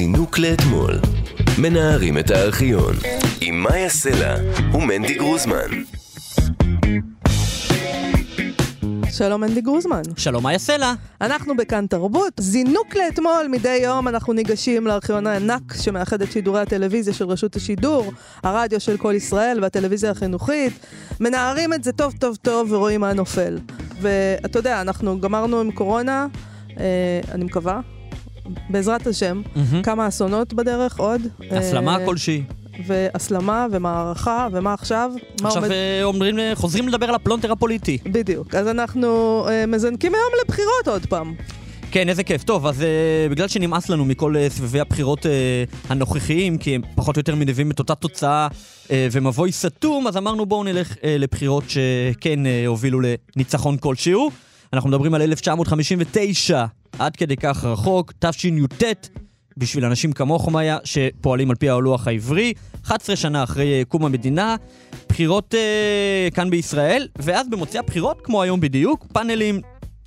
זינוק לאתמול. מנערים את הארכיון. עם מאיה סלע ומנדי גרוזמן. שלום אנדי גרוזמן. שלום, מאיה סלע. אנחנו בכאן תרבות. זינוק לאתמול, מדי יום אנחנו ניגשים לארכיון הענק שמאחד את שידורי הטלוויזיה של רשות השידור, הרדיו של כל ישראל והטלוויזיה החינוכית. מנערים את זה טוב טוב טוב ורואים מה נופל. ואתה יודע, אנחנו גמרנו עם קורונה, אה, אני מקווה, בעזרת השם, מהמם. כמה אסונות בדרך עוד. הסלמה אה, כלשהי. והסלמה ומערכה, ומה עכשיו? עכשיו עומד- אה, אומרים, אה, חוזרים לדבר על הפלונטר הפוליטי. בדיוק. אז אנחנו אה, מזנקים היום לבחירות עוד פעם. כן, איזה כיף. טוב, אז אה, בגלל שנמאס לנו מכל אה, סבבי הבחירות אה, הנוכחיים, כי הם פחות או יותר מניבים את אותה תוצאה אה, ומבוי סתום, אז אמרנו בואו נלך אה, לבחירות שכן אה, הובילו לניצחון כלשהו. אנחנו מדברים על 1959, עד כדי כך רחוק, תשי"ט, בשביל אנשים כמוך, מאיה, שפועלים על פי הלוח העברי, 11 שנה אחרי אה, קום המדינה, בחירות אה, כאן בישראל, ואז במוצאי הבחירות, כמו היום בדיוק, פאנלים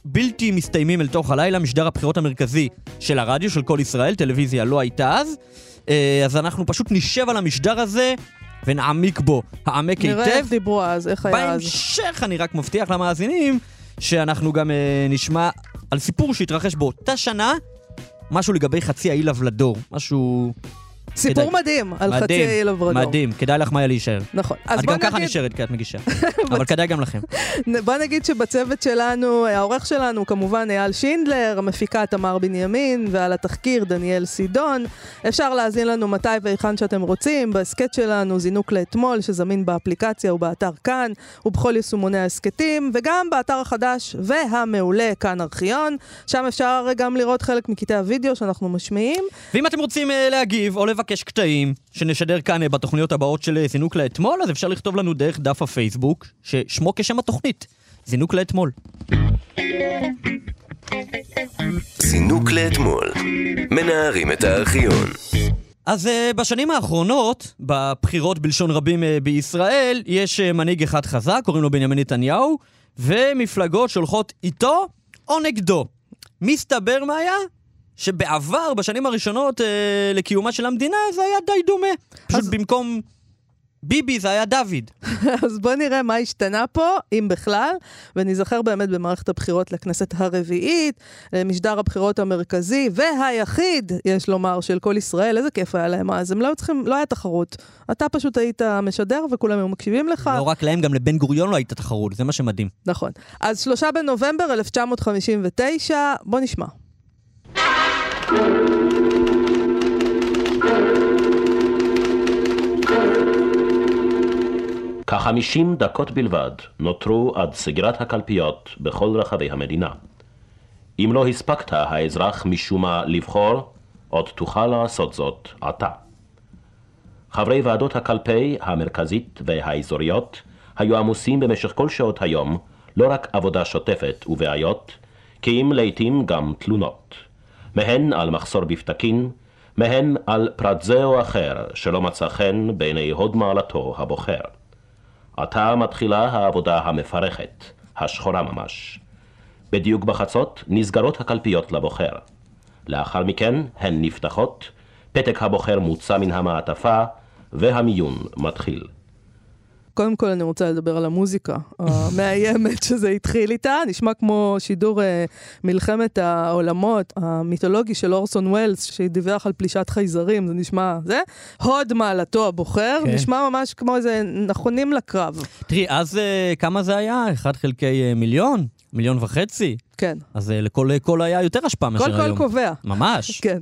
בלתי מסתיימים אל תוך הלילה, משדר הבחירות המרכזי של הרדיו, של כל ישראל, טלוויזיה לא הייתה אז. אה, אז אנחנו פשוט נשב על המשדר הזה ונעמיק בו, העמק נראה היטב. איך דיברו אז, איך היה אז. בהמשך אני רק מבטיח למאזינים שאנחנו גם אה, נשמע על סיפור שהתרחש באותה שנה, משהו לגבי חצי האי לבלדור, משהו סיפור כדאי. מדהים על חצי מדהים, האי לברדור. מדהים, כדאי לך מאיה להישאר. נכון. אז את בוא גם ככה נגיד, נשארת כי את מגישה, אבל כדאי גם לכם. בוא נגיד שבצוות שלנו, העורך שלנו כמובן אייל שינדלר, המפיקה תמר בנימין, ועל התחקיר דניאל סידון. אפשר להאזין לנו מתי והיכן שאתם רוצים, בהסכת שלנו זינוק לאתמול, שזמין באפליקציה ובאתר כאן, ובכל יישומוני ההסכתים, וגם באתר החדש והמעולה כאן ארכיון, שם אפשר גם לראות חלק מקטעי הוידאו שאנחנו משמיעים. ואם אתם רוצים אה, להגיב או לבקש קטעים שנשדר כאן אה, בתוכניות הבאות של אה, זינוק לאתמול, אז אפשר לכתוב לנו דרך דף הפייסבוק, ששמו כשם התוכנית, זינוק לאתמול. זינוק לאתמול. מנערים את הארכיון. אז uh, בשנים האחרונות, בבחירות בלשון רבים בישראל, יש מנהיג אחד חזק, קוראים לו בנימין נתניהו, ומפלגות שהולכות איתו או נגדו. מסתבר מה היה? שבעבר, בשנים הראשונות uh, לקיומה של המדינה, זה היה די דומה. פשוט אז- במקום ביבי זה היה דוד. אז בואו נראה מה השתנה פה, אם בכלל, וניזכר באמת במערכת הבחירות לכנסת הרביעית, משדר הבחירות המרכזי והיחיד, יש לומר, של כל ישראל. איזה כיף היה להם אז, הם לא היו צריכים, לא היה תחרות. אתה פשוט היית משדר וכולם היו מקשיבים לך. לא רק להם, גם לבן גוריון לא הייתה תחרות, זה מה שמדהים. נכון. אז שלושה בנובמבר 1959, בוא נשמע. כחמישים דקות בלבד נותרו עד סגירת הקלפיות בכל רחבי המדינה. אם לא הספקת האזרח משום מה לבחור, עוד תוכל לעשות זאת עתה. חברי ועדות הקלפי המרכזית והאזוריות היו עמוסים במשך כל שעות היום לא רק עבודה שוטפת ובעיות, כי אם לעתים גם תלונות. מהן על מחסור בפתקין, מהן על פרט זה או אחר שלא מצא חן בעיני הוד מעלתו הבוחר. עתה מתחילה העבודה המפרכת, השחורה ממש. בדיוק בחצות נסגרות הקלפיות לבוחר. לאחר מכן הן נפתחות, פתק הבוחר מוצא מן המעטפה, והמיון מתחיל. קודם כל אני רוצה לדבר על המוזיקה המאיימת שזה התחיל איתה, נשמע כמו שידור אה, מלחמת העולמות המיתולוגי של אורסון ווילס, שדיווח על פלישת חייזרים, זה נשמע, זה, הוד מעלתו הבוחר, כן. נשמע ממש כמו איזה נכונים לקרב, תראי, אז אה, כמה זה היה? אחד חלקי אה, מיליון? מיליון וחצי? כן, אז אה, לכל קול היה יותר השפעה מאשר קול היום. קול קובע, ממש. כן,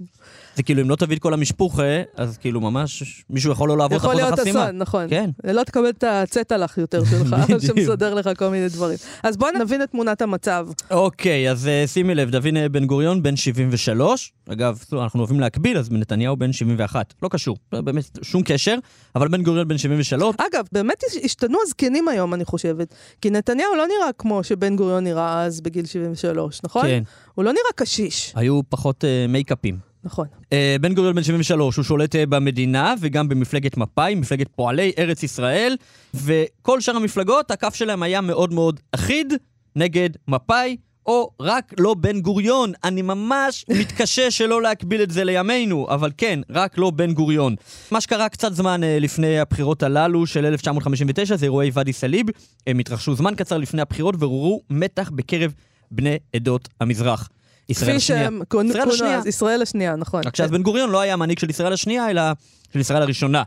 זה כאילו, אם לא תביא את כל המשפוחה, אז כאילו ממש מישהו יכול לא לעבור את יכול אחוז להיות החסימה. אסון, נכון, כן. לא תקבל את הצטלח יותר שלך. שמסדר לך כל מיני דברים. אז בוא נבין את תמונת המצב, אוקיי, אז אה, שימי לב, דוד אה, בן גוריון בן 73. אגב, אנחנו אוהבים להקביל, אז נתניהו בן 71. לא קשור, לא, באמת, שום קשר, אבל בן גוריון בן 73. אגב, באמת השתנו הזקנים היום, אני חושבת. כי נתניהו לא נראה כמו שבן גוריון נראה אז בגיל 73, נכון? כן. הוא לא נראה קשיש, היו פחות אה, מייקאפים. נכון. אה, בן גוריון בן 73, הוא שולט אה, במדינה וגם במפלגת מפא"י, מפלגת פועלי ארץ ישראל, וכל שאר המפלגות, הקו שלהם היה מאוד מאוד אחיד נגד מפא"י, או רק לא בן גוריון. אני ממש מתקשה שלא להקביל את זה לימינו, אבל כן, רק לא בן גוריון. מה שקרה קצת זמן אה, לפני הבחירות הללו של 1959 זה אירועי ואדי סאליב. הם התרחשו זמן קצר לפני הבחירות ועוררו מתח בקרב בני עדות המזרח. ישראל כפי השנייה. שהם כונו ישראל השנייה. אז, ישראל השנייה, נכון. רק שאז בן גוריון לא היה המנהיג של ישראל השנייה, אלא של ישראל הראשונה.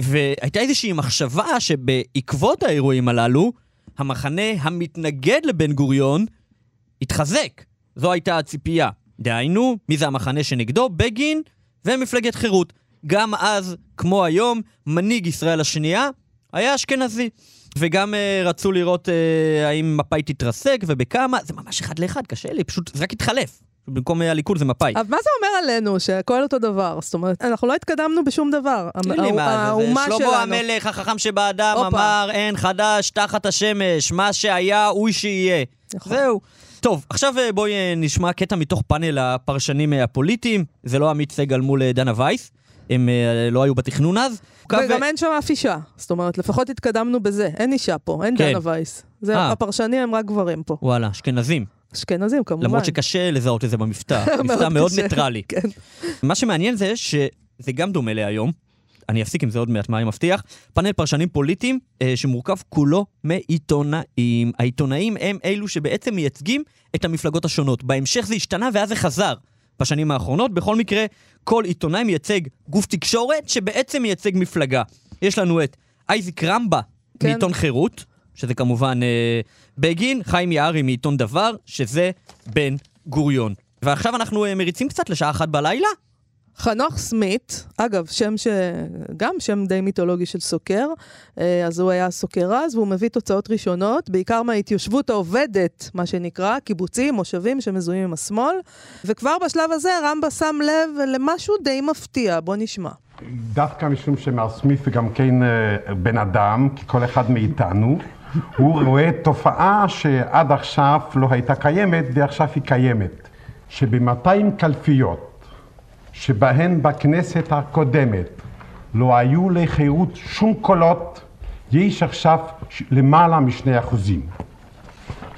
והייתה איזושהי מחשבה שבעקבות האירועים הללו, המחנה המתנגד לבן גוריון התחזק. זו הייתה הציפייה. דהיינו, מי זה המחנה שנגדו? בגין ומפלגת חירות. גם אז, כמו היום, מנהיג ישראל השנייה היה אשכנזי. וגם uh, רצו לראות uh, האם מפא"י תתרסק ובכמה, זה ממש אחד לאחד, קשה לי, פשוט זה רק התחלף. במקום uh, הליכוד זה מפא"י. אבל מה זה אומר עלינו, שהכל אותו דבר? זאת אומרת, אנחנו לא התקדמנו בשום דבר. האומה זה שלמה שלנו. המלך החכם שבאדם. אמר אין חדש תחת השמש, מה שהיה הוא שיהיה. נכון. זהו. טוב, עכשיו אה, בואי אה, נשמע קטע מתוך פאנל הפרשנים אה, הפוליטיים. זה לא עמית סגל מול אה, דנה וייס, הם אה, לא היו בתכנון אז. וגם אין שם אף אישה. זאת אומרת, לפחות התקדמנו בזה. אין אישה פה, אין כן. דנה וייס. זה, אה. הפרשנים הם רק גברים פה. וואלה, אשכנזים. אשכנזים, כמובן. למרות שקשה לזהות את זה במבטא. מבטא מאוד קשה. ניטרלי. כן. מה שמעניין זה שזה גם דומה להיום. אני אפסיק עם זה עוד מעט, מה אני מבטיח. פאנל פרשנים פוליטיים אה, שמורכב כולו מעיתונאים. העיתונאים הם אלו שבעצם מייצגים את המפלגות השונות. בהמשך זה השתנה ואז זה חזר בשנים האחרונות. בכל מקרה, כל עיתונאי מייצג גוף תקשורת שבעצם מייצג מפלגה. יש לנו את אייזיק רמבה כן. מעיתון חירות, שזה כמובן אה, בגין, חיים יערי מעיתון דבר, שזה בן גוריון. ועכשיו אנחנו אה, מריצים קצת לשעה אחת בלילה. חנוך סמית, אגב, שם ש... גם שם די מיתולוגי של סוקר, אה, אז הוא היה סוקר אז, והוא מביא תוצאות ראשונות, בעיקר מההתיישבות העובדת, מה שנקרא, קיבוצים, מושבים שמזוהים עם השמאל, וכבר בשלב הזה רמבה שם לב למשהו די מפתיע, בוא נשמע. דווקא משום שמר סמית גם כן אה, בן אדם, ככל אחד מאיתנו, הוא רואה תופעה שעד עכשיו לא הייתה קיימת ועכשיו היא קיימת. שב-200 קלפיות שבהן בכנסת הקודמת לא היו לחירות שום קולות, יש עכשיו למעלה משני אחוזים.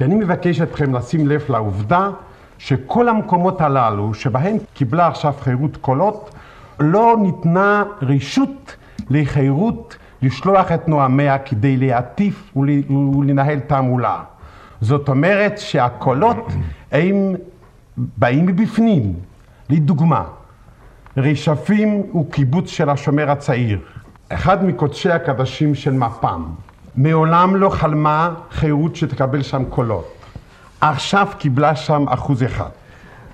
ואני מבקש אתכם לשים לב לעובדה שכל המקומות הללו שבהם קיבלה עכשיו חירות קולות, לא ניתנה רשות לחירות לשלוח את נואמיה כדי להטיף ול- ולנהל תעמולה. זאת אומרת שהקולות הם באים מבפנים. לדוגמה, רשפים הוא קיבוץ של השומר הצעיר, אחד מקודשי הקדשים של מפ"ם. מעולם לא חלמה חירות שתקבל שם קולות. עכשיו קיבלה שם אחוז אחד.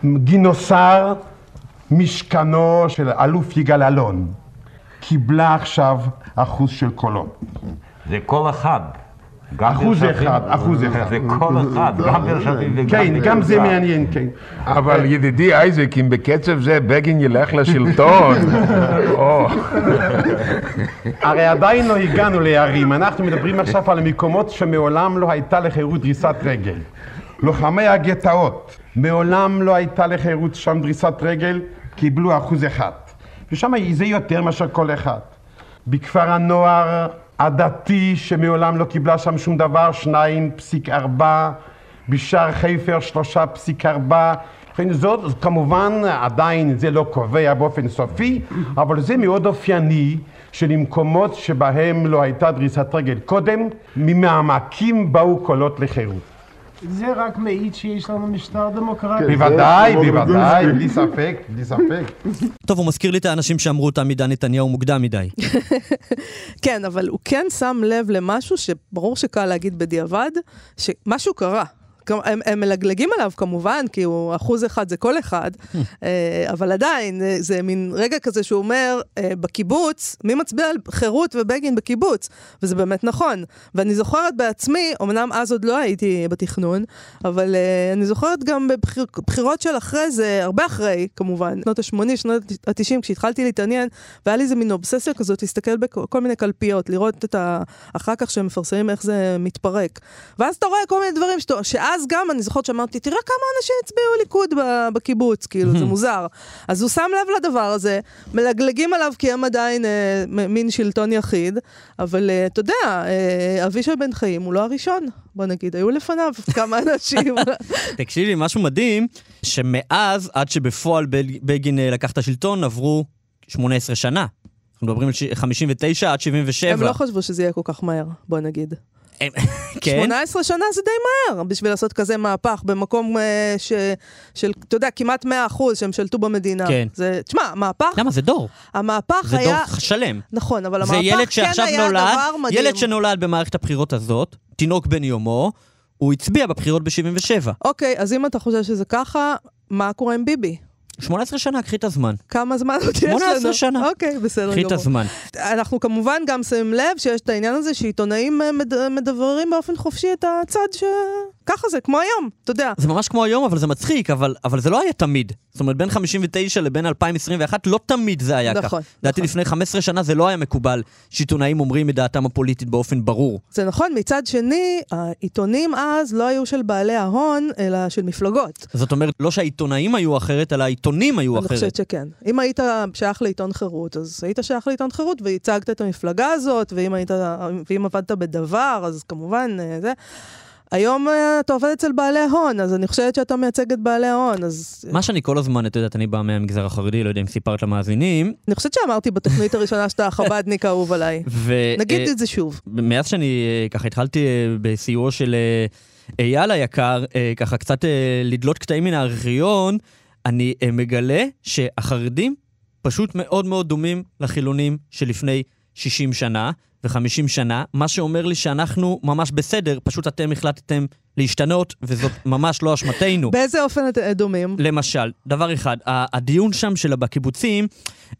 גינוסר, משכנו של אלוף יגאל אלון, קיבלה עכשיו אחוז של קולות. זה כל אחד. גם אחוז. אחד, אחוז אחד. זה כל אחד, גם ברשפים וגם... כן, גם זה. מעניין, כן. אבל ידידי אייזק, אם בקצב זה בגין ילך לשלטון, הרי עדיין לא הגענו לערים, אנחנו מדברים עכשיו על המקומות שמעולם לא הייתה לחירות דריסת רגל. לוחמי הגטאות, מעולם לא הייתה לחירות שם דריסת רגל, קיבלו אחוז אחד. ושם זה יותר מאשר כל אחד. בכפר הנוער הדתי, שמעולם לא קיבלה שם שום דבר, שניים פסיק ארבע, בשער חיפר שלושה פסיק ארבע. ובכן, זאת כמובן עדיין זה לא קובע באופן סופי, אבל זה מאוד אופייני שלמקומות שבהם לא הייתה דריסת רגל קודם, ממעמקים באו קולות לחירות. זה רק מעיד שיש לנו משטר דמוקרטי. בוודאי, בוודאי, בלי ספק, בלי ספק. טוב, הוא מזכיר לי את האנשים שאמרו תם עידן נתניהו מוקדם מדי. כן, אבל הוא כן שם לב למשהו שברור שקל להגיד בדיעבד, שמשהו קרה. הם, הם מלגלגים עליו כמובן, כי הוא אחוז אחד זה כל אחד, אה, אבל עדיין, אה, זה מין רגע כזה שהוא אומר, אה, בקיבוץ, מי מצביע על חירות ובגין בקיבוץ? וזה באמת נכון. ואני זוכרת בעצמי, אמנם אז עוד לא הייתי בתכנון, אבל אה, אני זוכרת גם בבחירות של אחרי זה, הרבה אחרי, כמובן, שנות ה-80, שנות ה-90, כשהתחלתי להתעניין, והיה לי איזה מין אובססיה כזאת, להסתכל בכל מיני קלפיות, לראות את ה... אחר כך שהם מפרסמים איך זה מתפרק. ואז אתה רואה כל מיני דברים שאתה, ואז גם אני זוכרת שאמרתי, תראה כמה אנשים הצביעו ליכוד בקיבוץ, כאילו, זה מוזר. אז הוא שם לב לדבר הזה, מלגלגים עליו כי הם עדיין אה, מין שלטון יחיד, אבל אה, אתה יודע, אה, אבישי בן חיים הוא לא הראשון, בוא נגיד, היו לפניו כמה אנשים. תקשיבי, משהו מדהים, שמאז, עד שבפועל בג- בגין אה, לקח את השלטון, עברו 18 שנה. אנחנו מדברים על ש- 59 עד 77. הם לא חשבו שזה יהיה כל כך מהר, בוא נגיד. הם- כן? 18 שנה זה די מהר בשביל לעשות כזה מהפך במקום אה, ש, של, אתה יודע, כמעט 100 אחוז שהם שלטו במדינה. כן. זה, תשמע, מהפך, למה? זה דור. המהפך זה היה... דור שלם. נכון, אבל זה המהפך ילד כן שעכשיו היה נולד, דבר מדהים. ילד שנולד במערכת הבחירות הזאת, תינוק בן יומו, הוא הצביע בבחירות ב-77. אוקיי, אז אם אתה חושב שזה ככה, מה קורה עם ביבי? 18 שנה, קחי את הזמן. כמה זמן עוד יש לנו? 18 שנה. אוקיי, בסדר קחי גמור. את הזמן. אנחנו כמובן גם שמים לב שיש את העניין הזה שעיתונאים מד... מדברים באופן חופשי את הצד ש... ככה זה, כמו היום, אתה יודע. זה ממש כמו היום, אבל זה מצחיק, אבל, אבל זה לא היה תמיד. זאת אומרת, בין 59 לבין 2021, לא תמיד זה היה נכון. לדעתי נכון. לפני 15 שנה זה לא היה מקובל שעיתונאים אומרים את דעתם הפוליטית באופן ברור. זה נכון, מצד שני, העיתונים אז לא היו של בעלי ההון, אלא של מפלגות. זאת אומרת, לא שהעיתונאים היו אחרת, אלא העיתונים היו אני אחרת. חושבת שכן. אם היית שייך לעיתון חירות, אז היית שייך לעיתון חירות והצגת את המפלגה הזאת, ואם, היית, ואם עבדת בדבר, אז כמובן אה, זה. היום אה, אתה עובד אצל בעלי ההון, אז אני חושבת שאתה מייצג את בעלי ההון, אז... מה שאני כל הזמן, את יודעת, אני בא מהמגזר החרדי, לא יודע אם סיפרת למאזינים, אני חושבת שאמרתי בתוכנית הראשונה שאתה החבדניק האהוב עליי. ו... נגיד אה, את זה שוב. מאז שאני אה, ככה התחלתי אה, בסיועו של אה, אייל היקר, אה, ככה קצת אה, לדלות קטעים מן הארכיון, אני אה, מגלה שהחרדים פשוט מאוד מאוד דומים לחילונים שלפני 60 שנה ו-50 שנה, מה שאומר לי שאנחנו ממש בסדר, פשוט אתם החלטתם להשתנות, וזאת ממש לא אשמתנו. באיזה אופן אתם דומים? למשל, דבר אחד, הדיון שם של בקיבוצים,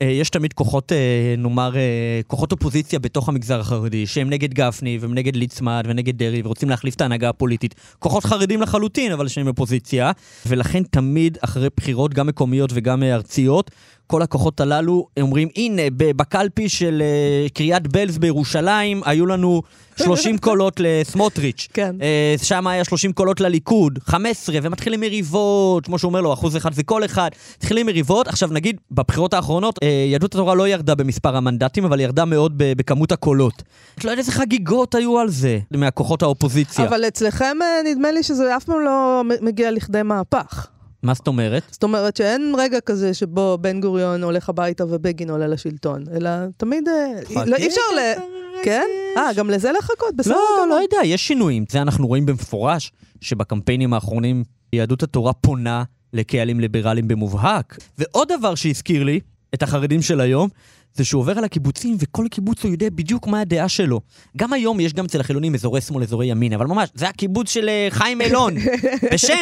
אה, יש תמיד כוחות, אה, נאמר, אה, כוחות אופוזיציה בתוך המגזר החרדי, שהם נגד גפני, והם נגד ליצמן, ונגד דרעי, ורוצים להחליף את ההנהגה הפוליטית. כוחות חרדים לחלוטין, אבל שהם אופוזיציה, ולכן תמיד אחרי בחירות, גם מקומיות וגם ארציות, כל הכוחות הללו אומרים, הנה, בקלפי של אה, קריית בלז בירושלים, היו לנו 30 קולות לסמוטריץ'. כן. אה, שם היה 30 קולות לליכוד, 15, ומתחילים מריבות, כמו שהוא אומר לו, אחוז אחד זה כל אחד. מתחילים מריבות. עכשיו נגיד, בבחירות האחרונות, אה, יהדות התורה לא ירדה במספר המנדטים, אבל ירדה מאוד בכמות הקולות. את לא יודעת איזה חגיגות היו על זה, מהכוחות האופוזיציה. אבל אצלכם נדמה לי שזה אף פעם לא מגיע לכדי מהפך. מה זאת אומרת? זאת אומרת שאין רגע כזה שבו בן גוריון הולך הביתה ובגין עולה לשלטון, אלא תמיד... אה, לא, אי אפשר ל... כן? אה, גם לזה לחכות? בסדר לא, גמור. לא יודע, יש שינויים. זה אנחנו רואים במפורש, שבקמפיינים האחרונים יהדות התורה פונה לקהלים ליברליים במובהק. ועוד דבר שהזכיר לי, את החרדים של היום, זה שהוא עובר על הקיבוצים, וכל קיבוץ הוא יודע בדיוק מה הדעה שלו. גם היום יש גם אצל החילונים אזורי שמאל, אזורי ימין, אבל ממש, זה הקיבוץ של אה, חיים אילון, בשם.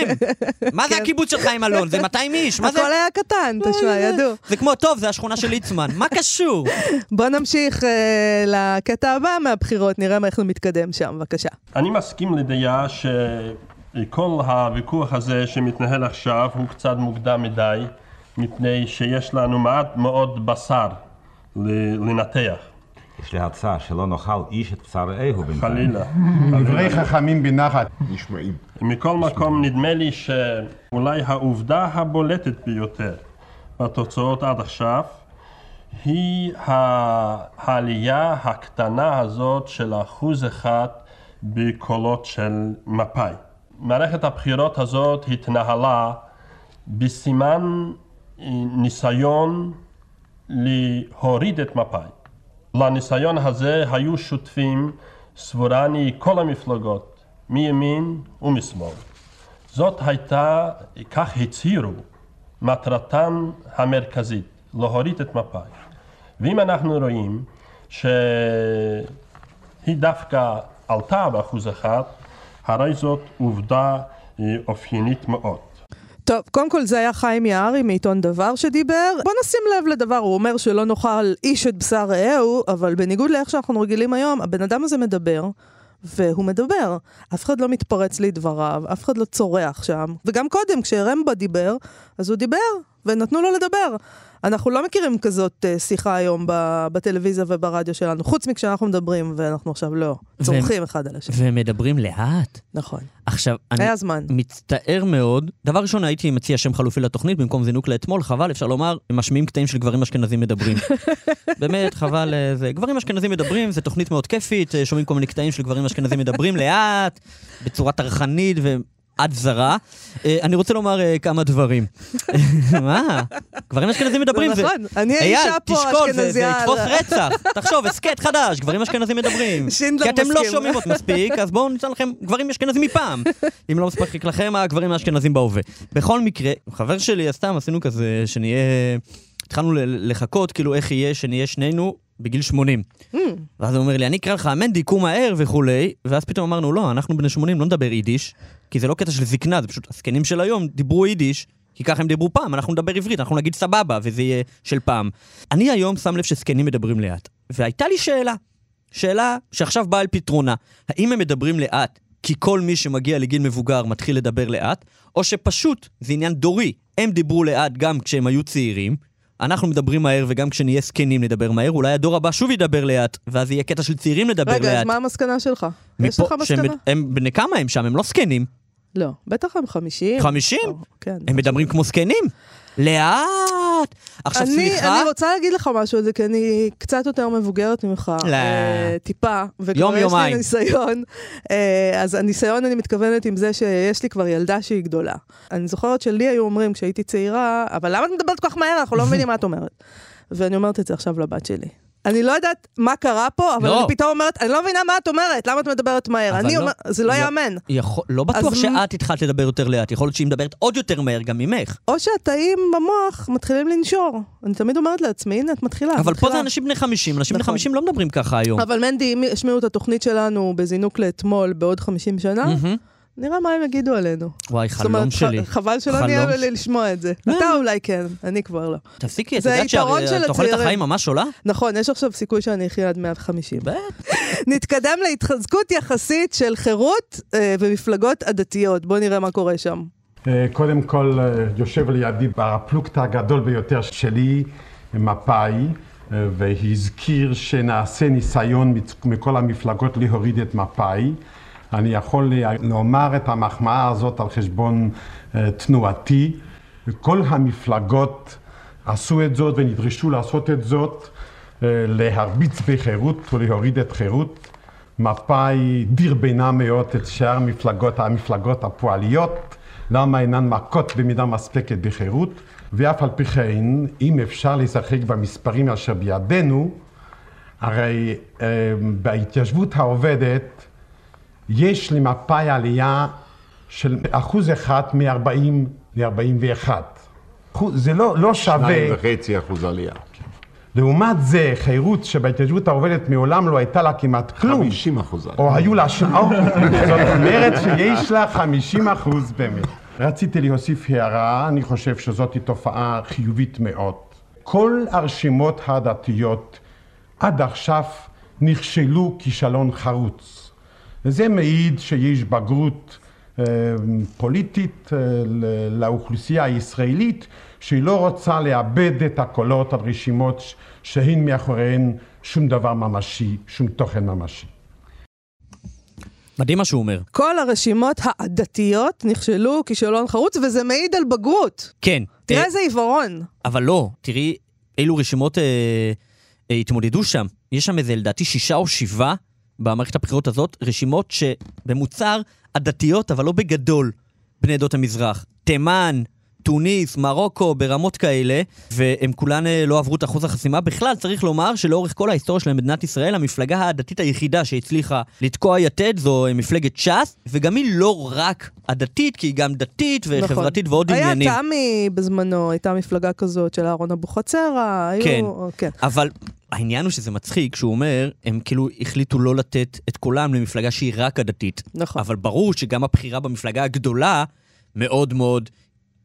מה זה הקיבוץ של חיים אלון? זה 200 איש, מה זה? הכל היה קטן, תשמע, ידעו. זה כמו, טוב, זה השכונה של ליצמן, מה קשור? בוא נמשיך אה, לקטע הבא מהבחירות, נראה איך זה מתקדם שם, בבקשה. אני מסכים לדעה שכל הוויכוח הזה שמתנהל עכשיו הוא קצת מוקדם מדי, מפני שיש לנו מעט מאוד בשר לנתח, יש לי הצעה שלא נאכל איש את בשר רעהו בינתיים. חלילה. דברי חכמים בנחת. נשמעים. מכל מקום נדמה לי שאולי העובדה הבולטת ביותר בתוצאות עד עכשיו היא העלייה הקטנה הזאת של אחוז אחד בקולות של מפא"י. מערכת הבחירות הזאת התנהלה בסימן אה, ניסיון להוריד את מפא"י. לניסיון הזה היו שותפים, סבורני, כל המפלגות, מימין ומשמאל. זאת הייתה, כך הצהירו, מטרתם המרכזית, להוריד את מפא"י. ואם אנחנו רואים שהיא דווקא עלתה באחוז אחד, הרי זאת עובדה אה, אופיינית מאוד. טוב, קודם כל זה היה חיים יערי מעיתון דבר שדיבר. בוא נשים לב לדבר, הוא אומר שלא נאכל איש את בשר רעהו, אבל בניגוד לאיך שאנחנו רגילים היום, הבן אדם הזה מדבר, והוא מדבר. אף אחד לא מתפרץ לדבריו, אף אחד לא צורח שם. וגם קודם, כשרמבו דיבר, אז הוא דיבר, ונתנו לו לדבר. אנחנו לא מכירים כזאת אה, שיחה היום בטלוויזיה וברדיו שלנו, חוץ מכשאנחנו מדברים, ואנחנו עכשיו לא, צורכים אחד על השני. והם מדברים לאט. נכון. עכשיו, אני היה זמן. מצטער מאוד. דבר ראשון, הייתי מציע שם חלופי לתוכנית, במקום זינוק לאתמול, חבל, אפשר לומר, הם משמיעים קטעים של גברים אשכנזים מדברים. באמת, חבל, אה, זה. גברים אשכנזים מדברים, זו תוכנית מאוד כיפית, אה, שומעים כל מיני קטעים של גברים אשכנזים מדברים לאט, בצורה טרחנית ועד זרה. אה, אני רוצה לומר אה, כמה דברים. מה? גברים אשכנזים מדברים, זה נכון, אני האישה פה, תשקול, זה- זה אשכנזייה. יתפוס רצח. תחשוב, הסכת חדש, גברים אשכנזים מדברים. שינדלר כי אתם לא מסכים. שומעים אותי מספיק, אז בואו ניתן לכם גברים אשכנזים מפעם. אם לא מספיק לכם, הגברים האשכנזים בהווה. בכל מקרה, חבר שלי, סתם עשינו כזה, שנהיה... התחלנו לחכות, כאילו, איך יהיה שנהיה שנינו בגיל 80. Hmm. ואז הוא אומר לי, אני אקרא לך מנדי, קום מהר וכולי, ואז פתאום אמרנו, לא, אנחנו בני 80 לא נדבר יידיש, כי זה לא קטע של זקנה, זה פשוט הזקנים של היום דיברו יידיש, כי ככה הם דיברו פעם, אנחנו נדבר עברית, אנחנו נגיד סבבה, וזה יהיה של פעם. אני היום שם לב שזקנים מדברים לאט, והייתה לי שאלה, שאלה שעכשיו באה על פתרונה, האם הם מדברים לאט כי כל מי שמגיע לגיל מבוגר מתחיל לדבר לאט, או שפשוט זה עניין דורי, הם דיברו לאט גם כשהם היו צעירים, אנחנו מדברים מהר וגם כשנהיה זקנים נדבר מהר, אולי הדור הבא שוב ידבר לאט, ואז יהיה קטע של צעירים לדבר לאט. רגע, אז מה המסקנה שלך? יש לך מפה- שהם- מסקנה? הם בני כמה הם שם? הם לא זקנים. לא, בטח הם 50. 50? כן. הם מדברים כמו זקנים. לאט. עכשיו אני, סליחה, אני רוצה להגיד לך משהו על זה, כי אני קצת יותר מבוגרת ממך. לא. אה, טיפה. וכבר יום, יש יומיים. לי ניסיון. אה, אז הניסיון, אני מתכוונת עם זה שיש לי כבר ילדה שהיא גדולה. אני זוכרת שלי היו אומרים כשהייתי צעירה, אבל למה את מדברת כל כך מהר? אנחנו לא מבינים מה את אומרת. ואני אומרת את זה עכשיו לבת שלי. אני לא יודעת מה קרה פה, אבל לא. אני פתאום אומרת, אני לא מבינה מה את אומרת, למה את מדברת מהר? אני לא. אומר, זה לא י- יאמן. יכול- לא בטוח אז- שאת התחלת לדבר יותר לאט, יכול להיות שהיא מדברת עוד יותר מהר גם ממך. או שהתאים במוח מתחילים לנשור. אני תמיד אומרת לעצמי, הנה, את מתחילה. אבל פה מתחילה." זה אנשים בני 50, אנשים בני נכון. 50 לא מדברים ככה היום. אבל מנדי, אם ישמיעו את התוכנית שלנו בזינוק לאתמול בעוד 50 שנה, מהמם. נראה מה הם יגידו עלינו. וואי, זאת אומרת, חלום שלי. ח- חבל שלא חלום נהיה ש- לי לשמוע את זה. לא. אתה אולי כן, אני כבר לא. תפסיקי, את זה יודעת שתוחלת. החיים ממש עולה? נכון, יש עכשיו סיכוי שאני אחיה עד 150. בטח. נתקדם להתחזקות יחסית של חירות אה, ומפלגות עדתיות. בואו נראה מה קורה שם. אה, קודם כל, אה, יושב לידי הפלוגתא הגדול ביותר שלי, מפא"י, אה, והזכיר שנעשה ניסיון מכל המפלגות להוריד את מפא"י. אני יכול לומר את המחמאה הזאת על חשבון אה, תנועתי. כל המפלגות עשו את זאת ונדרשו לעשות את זאת, אה, להרביץ בחירות ולהוריד את חירות. מפא"י דרבנה מאוד את שאר המפלגות, המפלגות הפועליות, למה אינן מכות במידה מספקת בחירות, ואף על פי כן, אם אפשר לשחק במספרים אשר בידינו, הרי אה, בהתיישבות העובדת יש למפא"י עלייה של אחוז אחד מ-40 ל-41. זה לא, לא שווה... שניים וחצי אחוז עלייה. לעומת זה, חירות שבהתיישבות העובדת מעולם לא הייתה לה כמעט כלום. 50 אחוז. או היו לה... ש... או, זאת אומרת שיש לה 50 אחוז באמת. רציתי להוסיף הערה, אני חושב שזאת תופעה חיובית מאוד. כל הרשימות הדתיות עד עכשיו נכשלו כישלון חרוץ. וזה מעיד שיש בגרות אה, פוליטית אה, לאוכלוסייה הישראלית שהיא לא רוצה לאבד את הקולות על רשימות שאין מאחוריהן שום דבר ממשי, שום תוכן ממשי. מדהים מה שהוא אומר. כל הרשימות העדתיות נכשלו כישלון חרוץ, וזה מעיד על בגרות. כן. תראה אה, איזה עיוורון. אבל לא, תראי אילו רשימות אה, אה, התמודדו שם. יש שם איזה, לדעתי, שישה או שבעה במערכת הבחירות הזאת, רשימות שבמוצר עדתיות, אבל לא בגדול, בני עדות המזרח. תימן, טוניס, מרוקו, ברמות כאלה, והם כולן אה, לא עברו את אחוז החסימה. בכלל, צריך לומר שלאורך כל ההיסטוריה של מדינת ישראל, המפלגה הדתית היחידה שהצליחה לתקוע יתד זו אה, מפלגת ש"ס, וגם היא לא רק הדתית, כי היא גם דתית וחברתית ועוד נכון. היה עניינים. תמי בזמנו, הייתה מפלגה כזאת של אהרון אבוחצירא, היו... כן. כן. אבל העניין הוא שזה מצחיק, שהוא אומר, הם כאילו החליטו לא לתת את קולם למפלגה שהיא רק הדתית. נכון. אבל ברור שגם הבחירה במפלגה הגדולה, מאוד מאוד,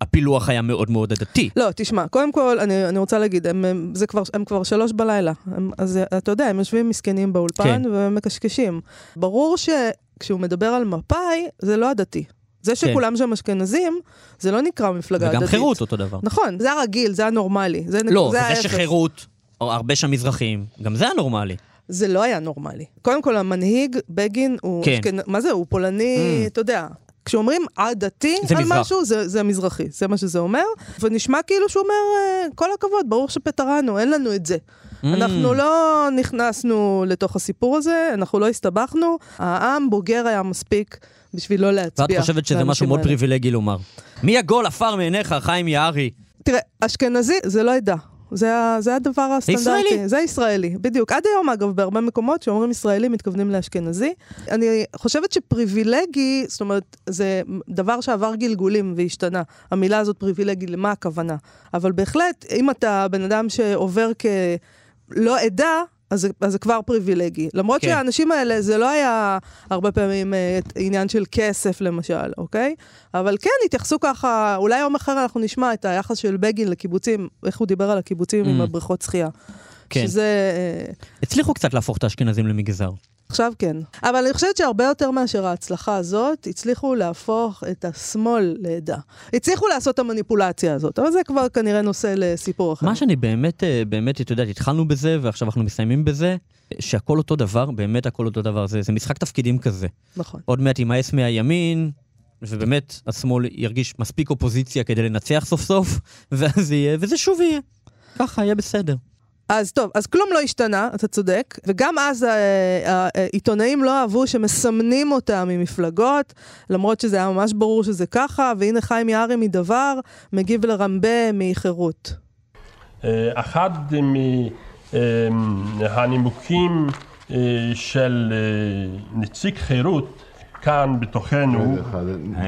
הפילוח היה מאוד מאוד הדתי. לא, תשמע, קודם כל, אני, אני רוצה להגיד, הם, הם, זה כבר, הם כבר שלוש בלילה. הם, אז אתה יודע, הם יושבים מסכנים באולפן כן. ומקשקשים. ברור שכשהוא מדבר על מפא"י, זה לא הדתי. זה שכולם שם אשכנזים, זה לא נקרא מפלגה דתית. וגם חירות אותו דבר. נכון, זה הרגיל, זה הנורמלי. זה, לא, זה ההפך. שחירות, או הרבה שם מזרחים, גם זה הנורמלי. זה לא היה נורמלי. קודם כל, המנהיג, בגין, הוא... כן. אשכנ... מה זה, הוא פולני, Mm. אתה יודע. כשאומרים עדתי זה על מזרח. משהו, זה, זה מזרחי, זה מה שזה אומר. ונשמע כאילו שהוא אומר, אה, כל הכבוד, ברור שפטרנו, אין לנו את זה. Mm. אנחנו לא נכנסנו לתוך הסיפור הזה, אנחנו לא הסתבכנו, העם בוגר היה מספיק בשביל לא להצביע. ואת חושבת שזה משהו מאוד. פריבילגי לומר. מי יגול עפר מעיניך, חיים יערי? תראה, אשכנזי זה לא עדה. זה, זה הדבר הסטנדרטי. ישראלי. זה ישראלי, בדיוק. עד היום, אגב, בהרבה מקומות שאומרים ישראלי, מתכוונים לאשכנזי. אני חושבת שפריבילגי, זאת אומרת, זה דבר שעבר גלגולים והשתנה. המילה הזאת פריבילגי, למה הכוונה? אבל בהחלט, אם אתה בן אדם שעובר כלא עדה, אז, אז זה כבר פריבילגי. למרות. כן. שהאנשים האלה, זה לא היה הרבה פעמים אה, עניין של כסף למשל, אוקיי? אבל כן, התייחסו ככה, אולי יום אחר אנחנו נשמע את היחס של בגין לקיבוצים, איך הוא דיבר על הקיבוצים Mm. עם הבריכות שחייה. כן. שזה... אה, הצליחו קצת להפוך את האשכנזים למגזר. עכשיו כן. אבל אני חושבת שהרבה יותר מאשר ההצלחה הזאת, הצליחו להפוך את השמאל לעדה. הצליחו לעשות את המניפולציה הזאת, אבל זה כבר כנראה נושא לסיפור אחר. מה שאני באמת, אה, באמת, את יודעת, התחלנו בזה, ועכשיו אנחנו מסיימים בזה, שהכל אותו דבר, באמת הכל אותו דבר. זה, זה משחק תפקידים כזה. נכון. עוד מעט יימאס מהימין, ובאמת השמאל ירגיש מספיק אופוזיציה כדי לנצח סוף סוף, ואז יהיה, וזה שוב יהיה. ככה, יהיה בסדר. אז טוב, אז כלום לא השתנה, אתה צודק, וגם אז אה, העיתונאים לא אהבו שמסמנים אותם ממפלגות, למרות שזה היה ממש ברור שזה ככה, והנה חיים יערי מדבר מגיב לרמבה מחירות. אה, אחד מהנימוקים אה, של אה, נציג חירות כאן בתוכנו,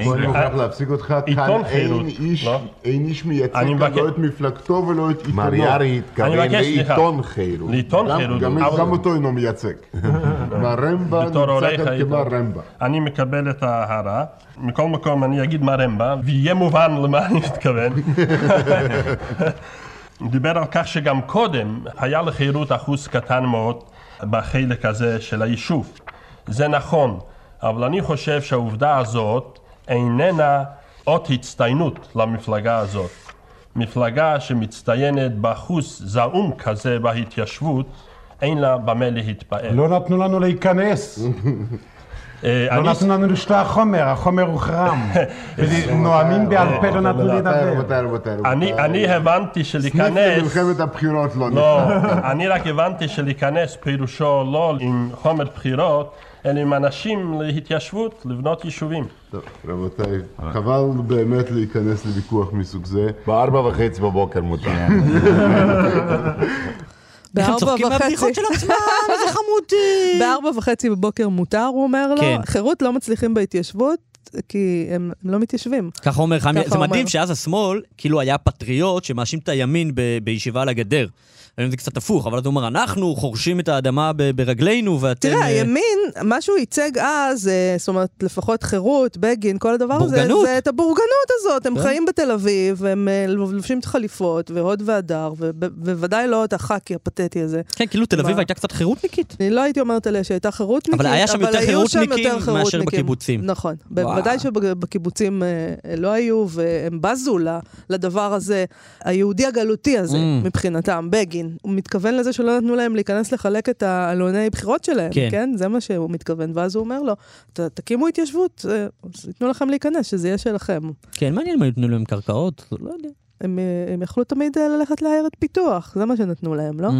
בוא אני מוכרח להפסיק אותך, כאן עיתון אין חירות, איש, לא? אין איש מייצג אני כאן לא את מפלגתו ולא את עיתונו. מריארי התכוון אני מבקש, סליחה. לעיתון חירות. לעיתון גם- חירות, גם- אותו אינו מייצג. מרמבה בתור עורך נמצא כאן העיתון. כמרמבה. אני מקבל את ההערה. מכל מקום אני אגיד מרמבה, ויהיה מובן למה אני מתכוון. דיבר על כך שגם קודם היה לחירות אחוז קטן מאוד בחלק הזה של היישוב. זה נכון, אבל אני חושב שהעובדה הזאת איננה אות הצטיינות למפלגה הזאת. מפלגה שמצטיינת באחוז זעום כזה בהתיישבות, אין לה במה להתפאר. לא נתנו לנו להיכנס. אה, לא נתנו לנו לשלוח חומר, החומר הוחרם. נואמים בעל פה לא נתנו רבותיי, לדבר. רבותיי, רבותיי. אני, אני הבנתי סניף שלהיכנס, למלחמת הבחירות לא לא, נפתח. אני רק הבנתי שלהיכנס פירושו לא עם חומר בחירות, אלא עם אנשים להתיישבות, לבנות יישובים. טוב, רבותיי, חבל באמת להיכנס לוויכוח מסוג זה. בארבע וחצי בבוקר מותר. איך הם בארבע צוחקים וחצי. מהבדיחות של עצמם, איזה חמודי. בארבע וחצי בבוקר מותר, הוא אומר לו. כן. חירות לא מצליחים בהתיישבות, כי הם הם לא מתיישבים. ככה אומר ככה זה אומר. מדהים שאז השמאל כאילו היה פטריוט שמאשים את הימין ב- בישיבה על הגדר. היום זה קצת הפוך, אבל הוא אומר, אנחנו חורשים את האדמה ברגלינו ואתם... תראה, אה, הימין, מה שהוא ייצג אז, אה, זאת אומרת, לפחות חירות, בגין, כל הדבר הזה, בורגנות. זה את הבורגנות הזאת. הם כן. חיים בתל אביב, הם אה, לובשים את החליפות, והוד והדר, ובוודאי לא את הח"כי הפתטי הזה. כן, כאילו תל אביב? הייתה קצת חירותניקית. אני לא הייתי אומרת עליה שהייתה חירותניקית, אבל היה שם יותר היו חירותניקים מאשר. בקיבוצים. נכון. בוודאי שבקיבוצים אה, לא היו, והם בזו לדבר הזה, היהודי הגלותי הזה, Mm. מבחינתם, בגין. הוא מתכוון לזה שלא נתנו להם להיכנס לחלק את העלוני בחירות שלהם, כן. כן? זה מה שהוא מתכוון, ואז הוא אומר לו, "ת- תקימו התיישבות, אה, ייתנו לכם להיכנס, שזה יהיה שלכם. כן, מעניין מה ייתנו להם קרקעות, לא יודע. הם, אה, הם יכלו תמיד אה, ללכת לעיירת פיתוח, זה מה שנתנו להם, לא? Mm,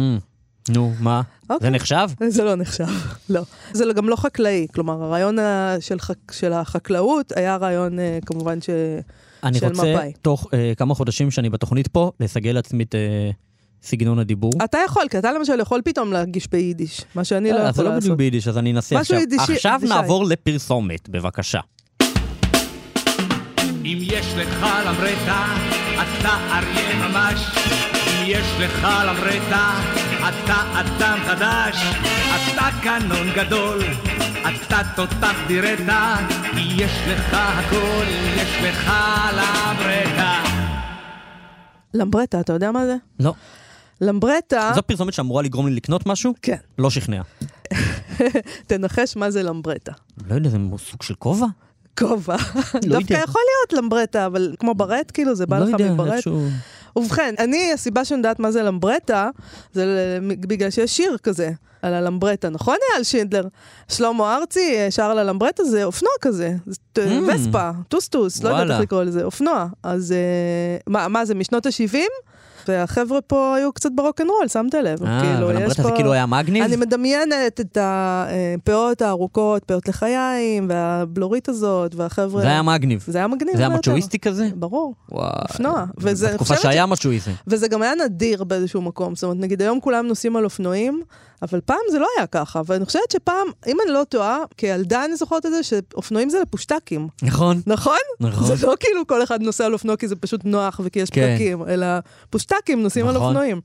נו, מה? זה אוקיי. נחשב? זה לא נחשב, לא. זה גם לא חקלאי, כלומר, הרעיון ה- של, חק... של החקלאות היה רעיון אה, כמובן ש... אני של רוצה, מפא"י. תוך אה, כמה חודשים שאני בתוכנית פה, לסגל לעצמי את אה, סגנון הדיבור. אתה יכול, כי אתה למשל יכול פתאום להגיש ביידיש, מה שאני לא אה, זה יכול לא בדיוק לעשות. ביידיש, אז אני אנסה משהו עכשיו. יידישי- עכשיו יידישי. נעבור לפרסומת, בבקשה. אם יש לך למרתה, אתה אריה ממש. אם יש לך למרתה, אתה אדם חדש. אתה קנון גדול, אתה תותח דירתה. כי יש לך הכל, יש לך למרתה. למברטה, אתה יודע מה זה? לא. למברטה, זו פרסומת שאמורה לגרום לי לקנות משהו? כן. לא שכנע. תנחש מה זה למברטה. לא יודע, זה סוג של כובע? כובע. דווקא יודע. יכול להיות למברטה, אבל כמו ברט, כאילו, זה בא לא לך מברט. ובכן, אני, הסיבה שאני יודעת מה זה למברטה, זה בגלל שיש שיר כזה על הלמברטה, נכון אייל שינדלר? שלמה ארצי אה, שר על הלמברטה, זה אופנוע כזה, זה Mm. וספה, טוסטוס, לא יודעת. איך לקרוא לזה, אופנוע. אז אה, מה זה, משנות ה-70? והחבר'ה פה היו קצת ברוקנרול, שמת לב. אה, כאילו, יש ולמברטה זה פה- כאילו היה מגניב? אני מדמיינת את הפאות הארוכות, פאות לחיים, והבלורית הזאת, והחבר'ה... זה היה מגניב. זה היה מגניב. זה היה יותר. מצ'ואיסטי כזה? ברור. וואי. אופנוע. בתקופה שהיה מצ'ואיזם. וזה גם היה נדיר באיזשהו מקום. זאת אומרת, נגיד היום כולם נוסעים על אופנועים, אבל פעם זה לא היה ככה. ואני חושבת שפעם, אם אני לא טועה, כילדה אני זוכרת את זה, שאופנועים זה לפושטקים. נכון. נכון? נכון. זה לא כאילו כל אחד נוסע על אופנוע כי זה פשוט נוח וכי יש כן. פקקים, אלא פושטקים נוסעים על נכון. אופנועים.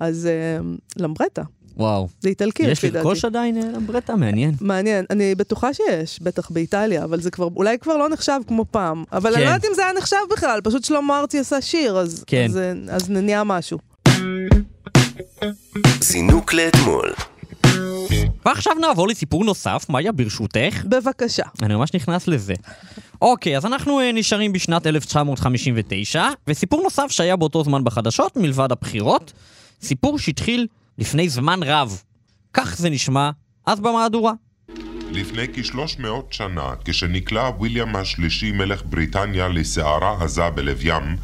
אז אה, למברטה, וואו. זה איטלקי יש לפי דעתי. לרכוש עדיין אה, למברטה? מעניין. מעניין, אני בטוחה שיש, בטח באיטליה, אבל זה כבר, אולי כבר לא נחשב כמו פעם. אבל אני כן. לא יודעת אם זה היה נחשב בכלל, פשוט שלמה ארצי עשה שיר, אז, כן. אז, אה, אז נהיה משהו. זינוק לאתמול. ועכשיו נעבור לסיפור נוסף, מאיה ברשותך. בבקשה. אני ממש נכנס לזה. אוקיי, אז אנחנו אה, נשארים בשנת 1959, וסיפור נוסף שהיה באותו זמן בחדשות, מלבד הבחירות, סיפור שהתחיל לפני זמן רב. כך זה נשמע אז במהדורה. לפני כשלוש מאות שנה, כשנקלע ויליאם השלישי מלך בריטניה לסערה עזה בלב ים,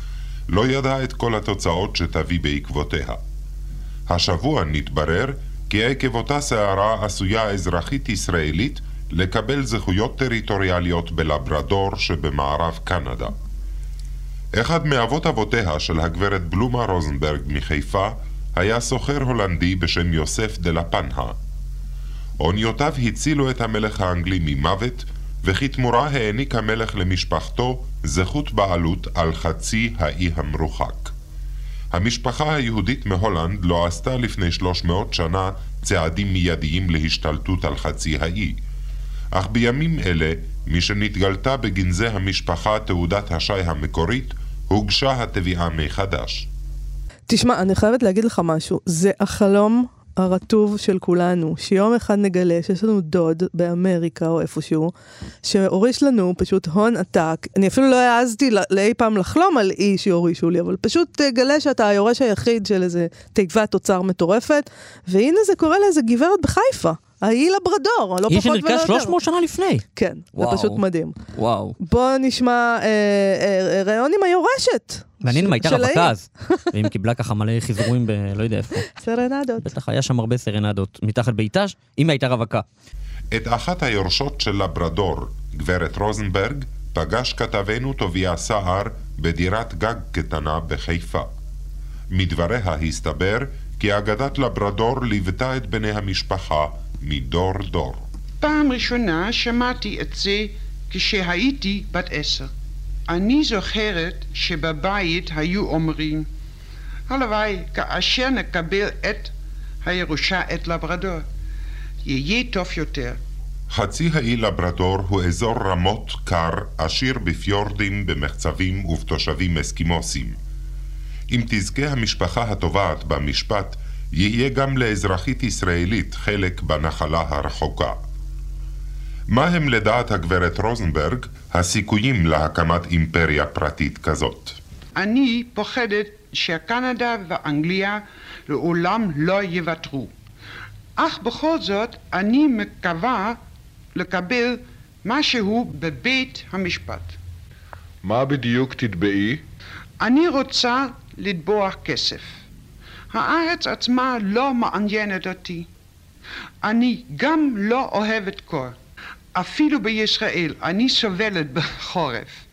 לא ידע את כל התוצאות שתביא בעקבותיה. השבוע נתברר כי עקב אותה סערה עשויה אזרחית ישראלית לקבל זכויות טריטוריאליות בלברדור שבמערב קנדה. אחד מאבות אבותיה של הגברת בלומה רוזנברג מחיפה היה סוחר הולנדי בשם יוסף דה לפנהה. אוניותיו הצילו את המלך האנגלי ממוות, וכתמורה העניק המלך למשפחתו זכות בעלות על חצי האי המרוחק. המשפחה היהודית מהולנד לא עשתה לפני 300 שנה צעדים מיידיים להשתלטות על חצי האי. אך בימים אלה, משנתגלתה בגנזי המשפחה תעודת השי המקורית, הוגשה התביעה מחדש. תשמע, אני חייבת להגיד לך משהו. זה החלום הרטוב של כולנו, שיום אחד נגלה שיש לנו דוד באמריקה או איפשהו, שהוריש לנו פשוט הון עתק. אני אפילו לא העזתי לאי פעם לחלום על אי שיורישו לי, אבל פשוט תגלה שאתה היורש היחיד של איזה תיבת אוצר מטורפת, והנה זה קורה לאיזה גברת בחיפה. האי לברדור, לא פחות ולא יותר. שנרכש 300 שנה לפני. כן, וואו. זה פשוט מדהים. וואו. בוא נשמע אה, אה, ראיון עם היורשת. מעניין אם הייתה. רווקה אז. ואם קיבלה ככה מלא חיזורים ב... לא יודע איפה. סרנדות. בטח היה שם הרבה סרנדות מתחת ביתה, אם הייתה רווקה. את אחת היורשות של לברדור, גברת רוזנברג, פגש כתבנו טוביה סער בדירת גג קטנה בחיפה. מדבריה הסתבר כי אגדת לברדור ליוותה את בני המשפחה מדור דור. פעם ראשונה שמעתי את זה כשהייתי בת עשר. אני זוכרת שבבית היו אומרים, הלוואי כאשר נקבל את הירושה את לברדור, יהיה טוב יותר. חצי האי לברדור הוא אזור רמות קר, עשיר בפיורדים, במחצבים ובתושבים אסקימוסים. אם תזכה המשפחה התובעת במשפט, יהיה גם לאזרחית ישראלית חלק בנחלה הרחוקה. מה הם לדעת הגברת רוזנברג הסיכויים להקמת אימפריה פרטית כזאת? אני פוחדת שקנדה ואנגליה לעולם לא יוותרו. אך בכל זאת, אני מקווה לקבל משהו בבית המשפט. מה בדיוק תתבעי? אני רוצה לתבוע כסף. הארץ עצמה לא מעניינת אותי. אני גם לא אוהבת קור. אפילו בישראל אני סובלת בחורף.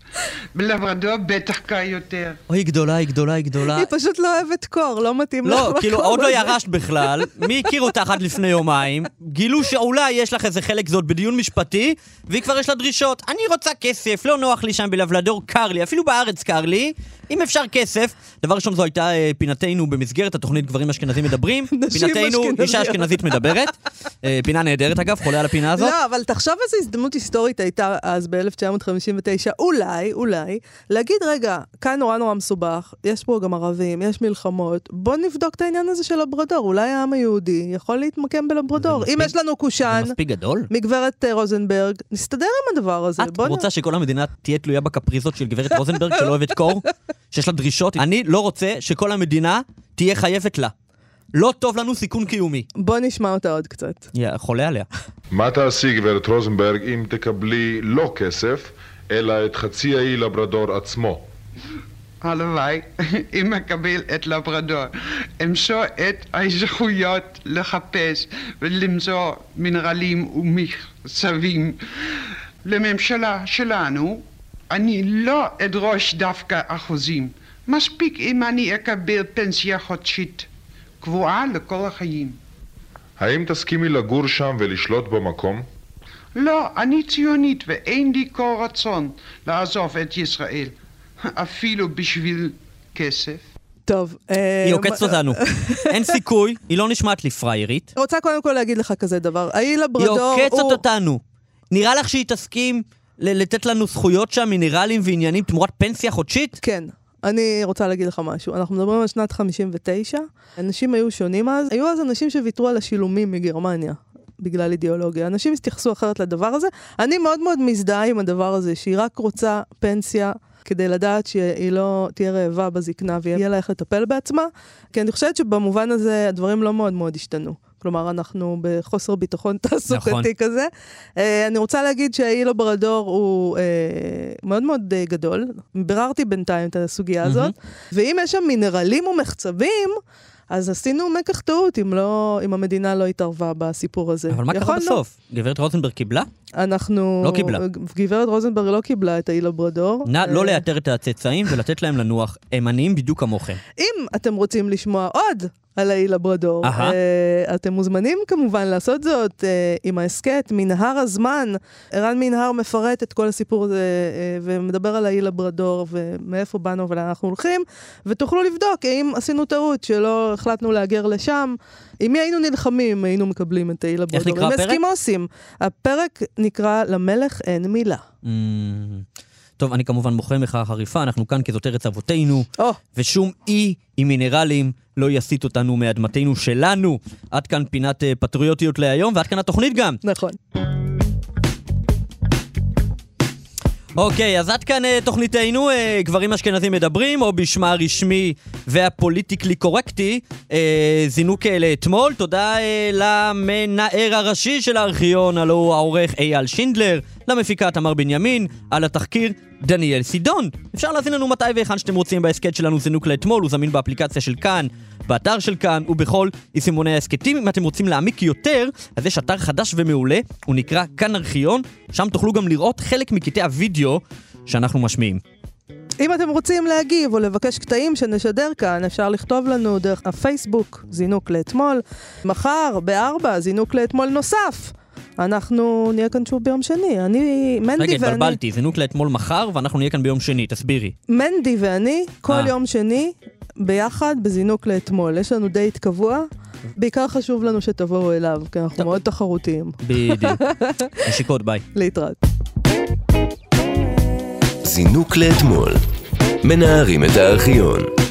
בלברדור בטח קר יותר. אוי, גדולה, היא גדולה, היא גדולה. היא פשוט לא אוהבת קור, לא מתאים לך. לא, כאילו, עוד לא. ירשת בכלל, מי הכיר אותך עד לפני יומיים, גילו שאולי יש לך איזה חלק זאת בדיון משפטי, והיא כבר יש לה דרישות. אני רוצה כסף, לא נוח לי שם בלבלדור, קר לי, אפילו בארץ קר לי, אם אפשר כסף, דבר ראשון זו הייתה אה, פינתנו במסגרת התוכנית גברים אשכנזים מדברים. פינתנו. אישה אשכנזית מדברת. אה, פינה נהדרת אגב, חולה על הפינה הזאת. לא, אבל תחשוב איזו הזדמנות היסטורית הייתה אז ב-1959, אולי, אולי, להגיד, רגע, כאן נורא נורא מסובך, יש פה גם ערבים, יש מלחמות, בוא נבדוק את העניין הזה של לברדור, אולי העם היהודי יכול להתמקם בלברדור. אם יש לנו קושאן. מגברת אה, רוזנברג, נסתדר עם הדבר הזה. את רוצה שכל המדינה תהיה תלויה בקפריזות של גברת רוזנברג שלא אוהבת קור? שיש לה דרישות? אני לא רוצה שכל המדינה תהיה חייבת לה. לא טוב לנו סיכון קיומי. בוא נשמע אותה עוד קצת. יא, חולה עליה. מה תעשי, גברת רוזנברג, אם תקבלי לא כסף, אלא את חצי האי לברדור עצמו? הלוואי, אם אקבל את לברדור, אמצוא את הזכויות לחפש ולמצוא מינרלים ומחצבים. לממשלה שלנו, אני לא אדרוש דווקא אחוזים. מספיק אם אני אקבל פנסיה חודשית קבועה לכל החיים. האם תסכימי לגור שם ולשלוט במקום? לא, אני ציונית ואין לי כל רצון לעזוב את ישראל, אפילו בשביל כסף. טוב. אה, היא עוקצת אותנו. אין סיכוי, היא לא נשמעת לי פריירית. רוצה קודם כל להגיד לך כזה דבר. האי היא לברדור עוקצת הוא... אותנו. נראה לך שהיא תסכים לתת לנו זכויות שם, מינרלים ועניינים תמורת פנסיה חודשית? כן. אני רוצה להגיד לך משהו. אנחנו מדברים על שנת 59, אנשים היו שונים אז. היו אז אנשים שוויתרו על השילומים מגרמניה. בגלל אידיאולוגיה. אנשים התייחסו אחרת לדבר הזה. אני מאוד מאוד מזדהה עם הדבר הזה, שהיא רק רוצה פנסיה כדי לדעת שהיא לא תהיה רעבה בזקנה ויהיה לה איך לטפל בעצמה. כי אני חושבת שבמובן הזה הדברים לא מאוד מאוד השתנו. כלומר, אנחנו בחוסר ביטחון תעסוקתי נכון. כזה. אה, אני רוצה להגיד שהאי לברדור הוא אה, מאוד מאוד אה, גדול. ביררתי בינתיים את הסוגיה הזאת, ואם יש שם מינרלים ומחצבים, אז עשינו מקח טעות אם, לא, אם המדינה לא התערבה בסיפור הזה. אבל מה קרה בסוף? גברת רוזנברג קיבלה? אנחנו... לא קיבלה. גברת רוזנברג לא קיבלה את האי לברדור. נא לא לאתר את הצאצאים ולתת להם לנוח. הם עניים בדיוק כמוכם. אם אתם רוצים לשמוע עוד על האי לברדור, אהה. אה, אתם מוזמנים כמובן לעשות זאת אה, עם ההסכת מנהר הזמן. ערן מנהר מפרט את כל הסיפור הזה אה, ומדבר על האי לברדור ומאיפה באנו ולאן אנחנו הולכים, ותוכלו לבדוק האם עשינו טעות שלא החלטנו להגר לשם. עם מי היינו נלחמים, היינו מקבלים את האי לברדור. נקרא עם הפרק? אסקימוסים. הפרק נקרא למלך אין מילה. Mm, טוב, אני כמובן מוחה מחאה חריפה, אנחנו כאן כי זאת ארץ אבותינו, ושום אי עם מינרלים לא יסיט אותנו מאדמתנו שלנו. עד כאן פינת אה, פטריוטיות להיום, ועד כאן התוכנית גם. נכון. אוקיי, אז עד כאן אה, תוכניתנו, אה, גברים אשכנזים מדברים, או בשמה הרשמי והפוליטיקלי קורקטי, אה, זינוק אה, לאתמול. תודה אה, למנער הראשי של הארכיון, הלו הוא העורך אייל שינדלר, למפיקה תמר בנימין, על התחקיר דניאל סידון. אפשר להזין לנו מתי והיכן שאתם רוצים בהסכת שלנו זינוק לאתמול, הוא זמין באפליקציה של כאן, באתר של כאן ובכל יישומוני ההסכתים. אם אתם רוצים להעמיק יותר, אז יש אתר חדש ומעולה, הוא נקרא כאן ארכיון, שם תוכלו גם לראות חלק מקטעי הוידאו שאנחנו משמיעים. אם אתם רוצים להגיב או לבקש קטעים שנשדר כאן, אפשר לכתוב לנו דרך הפייסבוק, זינוק לאתמול. מחר, בארבע, זינוק לאתמול נוסף. אנחנו נהיה כאן שוב ביום שני. אני, מנדי רגע, ואני... התבלבלתי, זינוק לאתמול מחר, ואנחנו נהיה כאן ביום שני, תסבירי. מנדי ואני, כל אה. יום שני, ביחד בזינוק לאתמול. יש לנו דייט קבוע. בעיקר חשוב לנו שתבואו אליו, כי אנחנו מאוד תחרותיים. בדיוק. נשיקות, ביי. להתראות. זינוק לאתמול. מנערים את הארכיון.